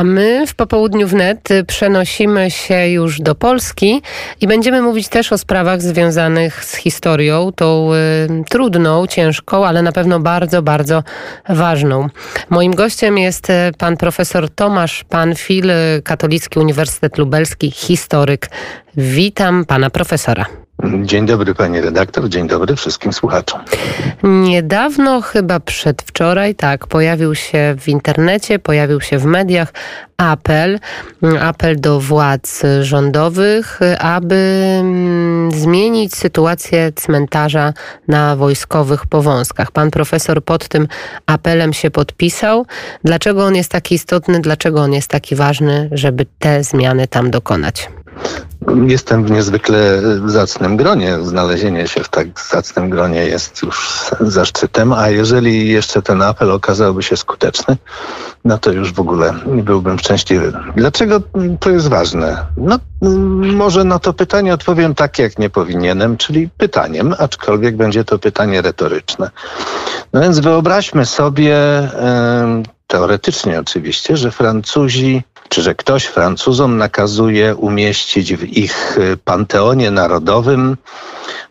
A my w popołudniu wnet przenosimy się już do Polski i będziemy mówić też o sprawach związanych z historią, tą y, trudną, ciężką, ale na pewno bardzo, bardzo ważną. Moim gościem jest y, pan profesor Tomasz Panfil, y, Katolicki Uniwersytet Lubelski, historyk. Witam pana profesora. Dzień dobry pani redaktor, dzień dobry wszystkim słuchaczom. Niedawno, chyba przedwczoraj, tak, pojawił się w internecie, pojawił się w mediach apel, apel do władz rządowych, aby mm, zmienić sytuację cmentarza na wojskowych powązkach. Pan profesor pod tym apelem się podpisał. Dlaczego on jest taki istotny, dlaczego on jest taki ważny, żeby te zmiany tam dokonać? Jestem w niezwykle zacnym gronie. Znalezienie się w tak zacnym gronie jest już zaszczytem, a jeżeli jeszcze ten apel okazałby się skuteczny, no to już w ogóle byłbym szczęśliwy. Dlaczego to jest ważne? No, może na to pytanie odpowiem tak, jak nie powinienem, czyli pytaniem, aczkolwiek będzie to pytanie retoryczne. No więc wyobraźmy sobie, teoretycznie oczywiście, że Francuzi czy że ktoś Francuzom nakazuje umieścić w ich y, panteonie narodowym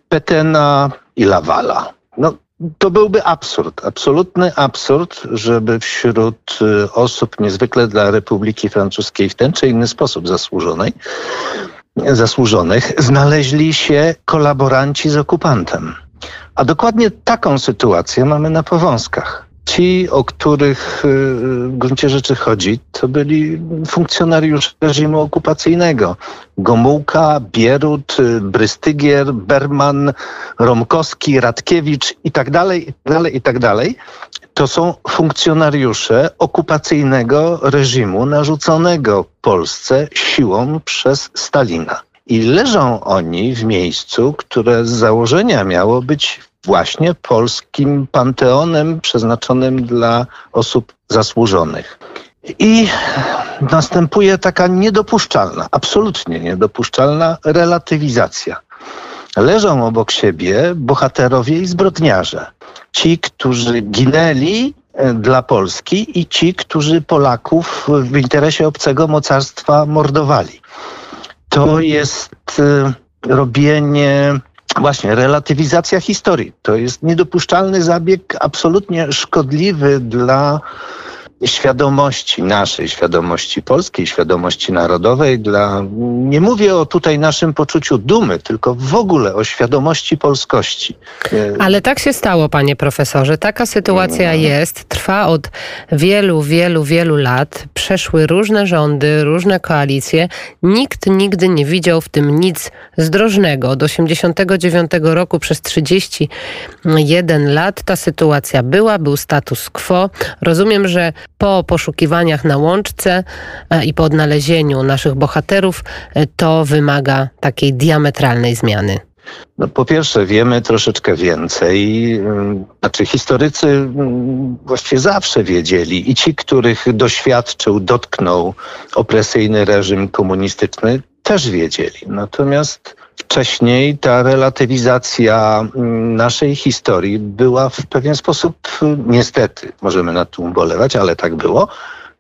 Petena i Lavala. No, to byłby absurd, absolutny absurd, żeby wśród y, osób niezwykle dla Republiki Francuskiej w ten czy inny sposób zasłużonej, zasłużonych znaleźli się kolaboranci z okupantem. A dokładnie taką sytuację mamy na Powązkach. Ci, o których y, w gruncie rzeczy chodzi, to byli funkcjonariusze reżimu okupacyjnego. Gomułka, Bierut, y, Brystygier, Berman, Romkowski, Radkiewicz i tak dalej, i tak dalej, i tak dalej. To są funkcjonariusze okupacyjnego reżimu narzuconego Polsce siłą przez Stalina. I leżą oni w miejscu, które z założenia miało być właśnie polskim panteonem przeznaczonym dla osób zasłużonych. I następuje taka niedopuszczalna, absolutnie niedopuszczalna relatywizacja. Leżą obok siebie bohaterowie i zbrodniarze. Ci, którzy ginęli e, dla Polski i ci, którzy Polaków w interesie obcego mocarstwa mordowali. To jest e, robienie Właśnie, relatywizacja historii. To jest niedopuszczalny zabieg, absolutnie szkodliwy dla świadomości naszej, świadomości polskiej, świadomości narodowej, dla, nie mówię o tutaj naszym poczuciu dumy, tylko w ogóle o świadomości polskości. Ale tak się stało, panie profesorze. Taka sytuacja no. jest, trwa od wielu, wielu, wielu lat. Przeszły różne rządy, różne koalicje. Nikt nigdy nie widział w tym nic zdrożnego. Od 89 roku przez 31 lat ta sytuacja była, był status quo. Rozumiem, że po poszukiwaniach na łączce e, i po odnalezieniu naszych bohaterów e, to wymaga takiej diametralnej zmiany. No, po pierwsze, wiemy troszeczkę więcej. Mm, znaczy, historycy mm, właściwie zawsze wiedzieli i ci, których doświadczył, dotknął opresyjny reżim komunistyczny, też wiedzieli. Natomiast wcześniej ta relatywizacja mm, naszej historii była w pewien sposób, niestety, możemy nad tym ubolewać, ale tak było,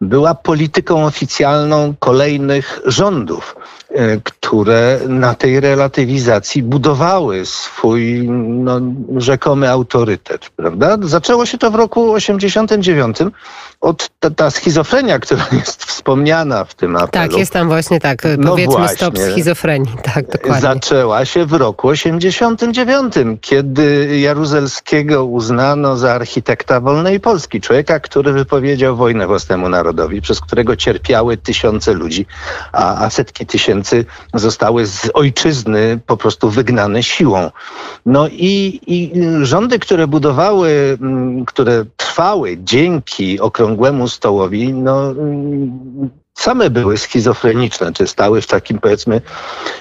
była polityką oficjalną kolejnych rządów. E, które na tej relatywizacji budowały swój no, rzekomy autorytet, prawda? Zaczęło się to w roku 89 od ta, ta schizofrenia, która jest wspomniana w tym apelu. Tak, jest tam właśnie tak, no powiedzmy właśnie, stop schizofrenii, tak, dokładnie. Zaczęła się w roku 89, kiedy Jaruzelskiego uznano za architekta wolnej Polski, człowieka, który wypowiedział wojnę własnemu narodowi, przez którego cierpiały tysiące ludzi, a, a setki tysięcy zostały z ojczyzny po prostu wygnane siłą. No i, i rządy, które budowały, mm, które trwały dzięki okrągłemu stołowi, no same były schizofreniczne, czy stały w takim powiedzmy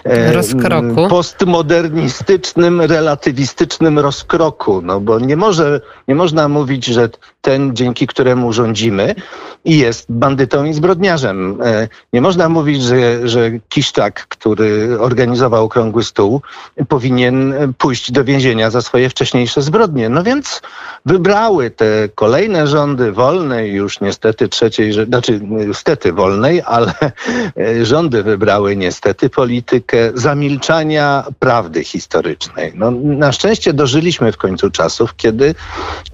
e, rozkroku. postmodernistycznym, relatywistycznym rozkroku, no bo nie może, nie można mówić, że ten, dzięki któremu rządzimy, jest bandytą i zbrodniarzem. E, nie można mówić, że, że Kiszczak, który organizował okrągły stół, powinien pójść do więzienia za swoje wcześniejsze zbrodnie. No więc wybrały te kolejne rządy wolnej, już niestety trzeciej, znaczy niestety ale e, rządy wybrały niestety politykę zamilczania prawdy historycznej. No, na szczęście dożyliśmy w końcu czasów, kiedy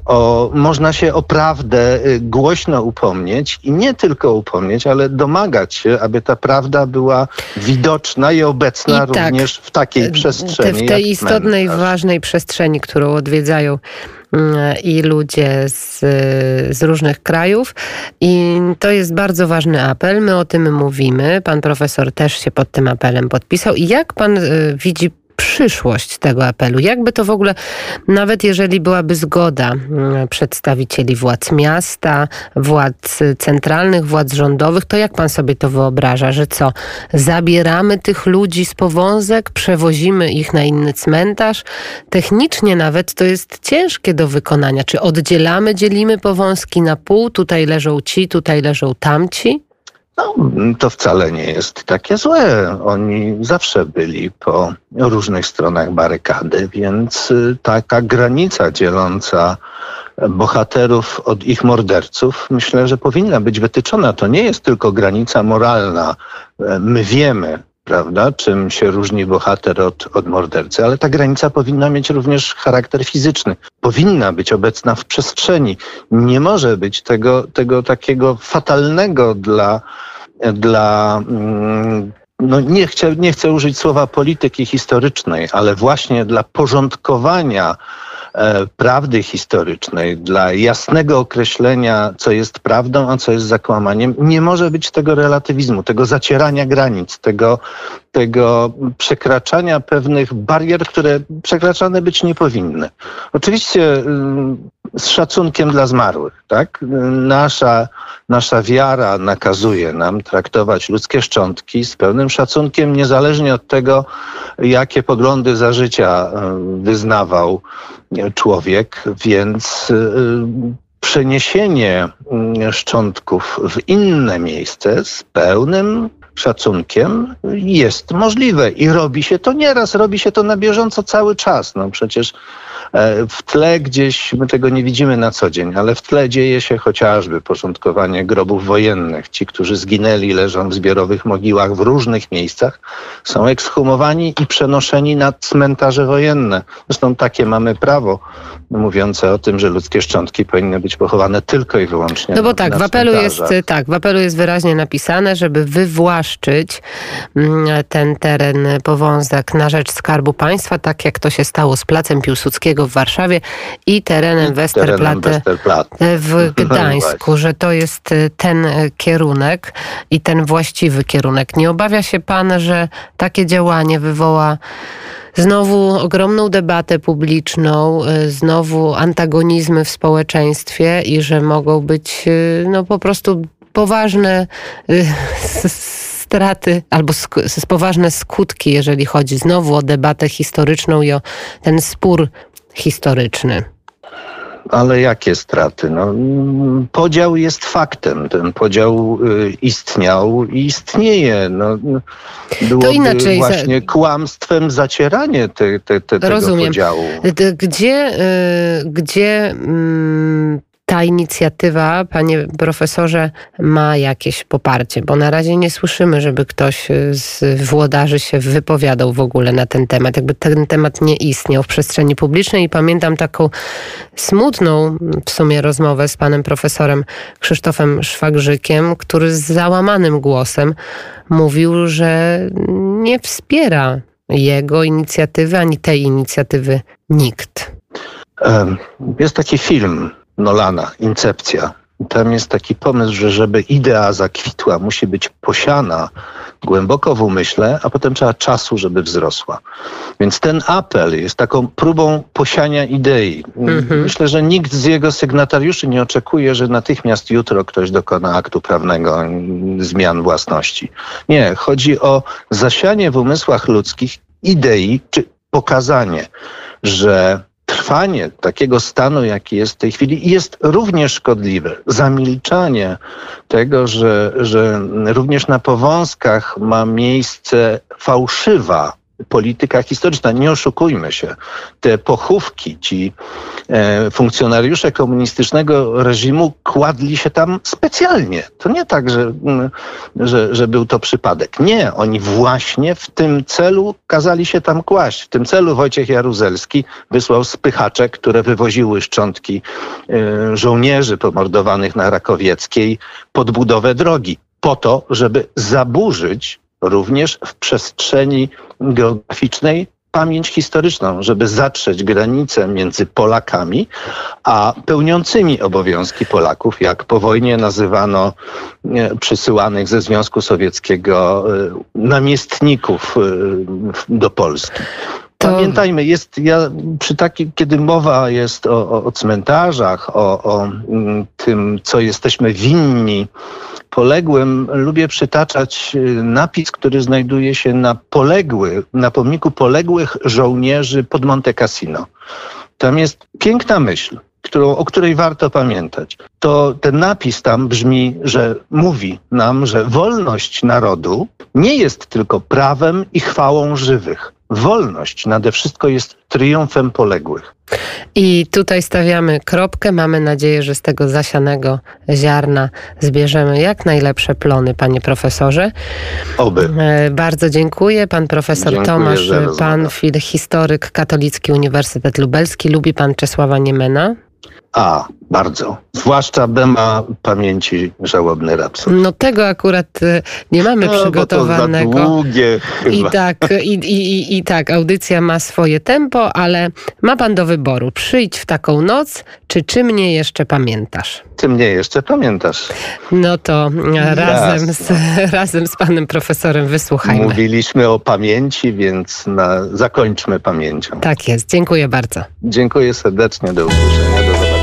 o, można się o prawdę y, głośno upomnieć i nie tylko upomnieć, ale domagać się, aby ta prawda była widoczna i obecna I tak, również w takiej przestrzeni. W tej istotnej, ważnej przestrzeni, którą odwiedzają i ludzie z, z różnych krajów. I to jest bardzo ważny apel. My o tym mówimy. Pan profesor też się pod tym apelem podpisał. I jak pan y, widzi przyszłość tego apelu? Jakby to w ogóle, nawet jeżeli byłaby zgoda mm, przedstawicieli władz miasta, władz centralnych, władz rządowych, to jak pan sobie to wyobraża, że co, zabieramy tych ludzi z powązek, przewozimy ich na inny cmentarz? Technicznie nawet to jest ciężkie do wykonania. Czy oddzielamy, dzielimy powązki na pół, tutaj leżą ci, tutaj leżą tamci? No, to wcale nie jest takie złe. Oni zawsze byli po różnych stronach barykady, więc y, taka granica dzieląca bohaterów od ich morderców, myślę, że powinna być wytyczona. To nie jest tylko granica moralna. My wiemy, prawda, czym się różni bohater od, od mordercy, ale ta granica powinna mieć również charakter fizyczny. Powinna być obecna w przestrzeni. Nie może być tego, tego takiego fatalnego dla, dla mm, no nie, chcę, nie chcę użyć słowa polityki historycznej, ale właśnie dla porządkowania prawdy historycznej, dla jasnego określenia, co jest prawdą, a co jest zakłamaniem, nie może być tego relatywizmu, tego zacierania granic, tego, tego przekraczania pewnych barier, które przekraczane być nie powinny. Oczywiście mm, z szacunkiem dla zmarłych, tak? Nasza, nasza wiara nakazuje nam traktować ludzkie szczątki z pełnym szacunkiem, niezależnie od tego, jakie poglądy za życia e, wyznawał człowiek, więc y, przeniesienie mm, szczątków w inne miejsce z pełnym szacunkiem jest możliwe i robi się to nieraz, robi się to na bieżąco cały czas. No przecież w tle gdzieś, my tego nie widzimy na co dzień, ale w tle dzieje się chociażby porządkowanie grobów wojennych. Ci, którzy zginęli, leżą w zbiorowych mogiłach w różnych miejscach, są ekshumowani i przenoszeni na cmentarze wojenne. Zresztą takie mamy prawo mówiące o tym, że ludzkie szczątki powinny być pochowane tylko i wyłącznie. No bo tak, w apelu jest tak, w apelu jest wyraźnie napisane, żeby wywłaszczyć mm, ten teren powązek na rzecz Skarbu Państwa, tak jak to się stało z Placem Piłsudskiego w Warszawie i terenem Westerplatte, w Gdańsku, że to jest y, ten y, kierunek i ten właściwy kierunek. Nie obawia się pan, że takie działanie wywoła znowu ogromną debatę publiczną, znowu antagonizmy w społeczeństwie i że mogą być no po prostu poważne straty albo sk poważne skutki, jeżeli chodzi znowu o debatę historyczną i o ten spór historyczny. Ale jakie straty? No, podział jest faktem. Ten podział y, istniał i istnieje. No, byłoby to inaczej. właśnie kłamstwem zacieranie te, te, te, tego podziału. Gdzie, y, gdzie mm, ta inicjatywa, panie profesorze, ma jakieś poparcie? Bo na razie nie słyszymy, żeby ktoś z włodarzy się wypowiadał w ogóle na ten temat. Jakby ten temat nie istniał w przestrzeni publicznej i pamiętam taką smutną w sumie rozmowę z panem profesorem Krzysztofem Szwagrzykiem, który z załamanym głosem mówił, że nie wspiera jego inicjatywy ani tej inicjatywy nikt. Jest taki film Nolana, Incepcja. tam jest taki pomysł, że żeby idea zakwitła, musi być posiana głęboko w umyśle, a potem trzeba czasu, żeby wzrosła. Więc ten apel jest taką próbą posiania idei. Mhm. Myślę, że nikt z jego sygnatariuszy nie oczekuje, że natychmiast jutro ktoś dokona aktu prawnego zmian własności. Nie, chodzi o zasianie w umysłach ludzkich idei, czy pokazanie, że trwanie takiego stanu, jaki jest w tej chwili, jest również szkodliwe. Zamilczanie tego, że, że również na powązkach ma miejsce fałszywa polityka historyczna. Nie oszukujmy się. Te pochówki, ci e, funkcjonariusze komunistycznego reżimu kładli się tam specjalnie. To nie tak, że, mm, że, że był to przypadek. Nie, oni właśnie w tym celu kazali się tam kłaść. W tym celu Wojciech Jaruzelski wysłał spychacze, które wywoziły szczątki e, żołnierzy pomordowanych na Rakowieckiej pod budowę drogi po to, żeby zaburzyć również w przestrzeni geograficznej pamięć historyczną, żeby zatrzeć granicę między Polakami a pełniącymi obowiązki Polaków, jak po wojnie nazywano e, przysyłanych ze Związku Sowieckiego e, namiestników e, do Polski. Pamiętajmy, jest ja przy takim, kiedy mowa jest o, o, o cmentarzach, o, o mm, tym, co jesteśmy winni poległym, lubię przytaczać y, napis, który znajduje się na poległy, na pomniku poległych żołnierzy pod Monte Cassino. Tam jest piękna myśl, którą, o której warto pamiętać. To ten napis tam brzmi, że mówi nam, że wolność narodu nie jest tylko prawem i chwałą żywych. Wolność nade wszystko jest triumfem poległych. I tutaj stawiamy kropkę. Mamy nadzieję, że z tego zasianego ziarna zbierzemy jak najlepsze plony, panie profesorze. Oby. E, bardzo dziękuję. Pan profesor dziękuję Tomasz Panfil, historyk Katolicki Uniwersytet Lubelski. Lubi pan Czesława Niemena? A, bardzo. Zwłaszcza Bema pamięci żałobny rapsod. No tego akurat y, nie mamy no, przygotowanego. Bo to za długie I tak, i, i, i, tak, audycja ma swoje tempo, ale ma pan do wyboru. Przyjdź w taką noc, czy czy mnie jeszcze pamiętasz? Ty mnie jeszcze pamiętasz. No to razem z, razem z panem profesorem wysłuchajmy. Mówiliśmy o pamięci, więc na, zakończmy pamięcią. Tak jest. Dziękuję bardzo. Dziękuję serdecznie. Do usłyszenia. Do zobaczenia.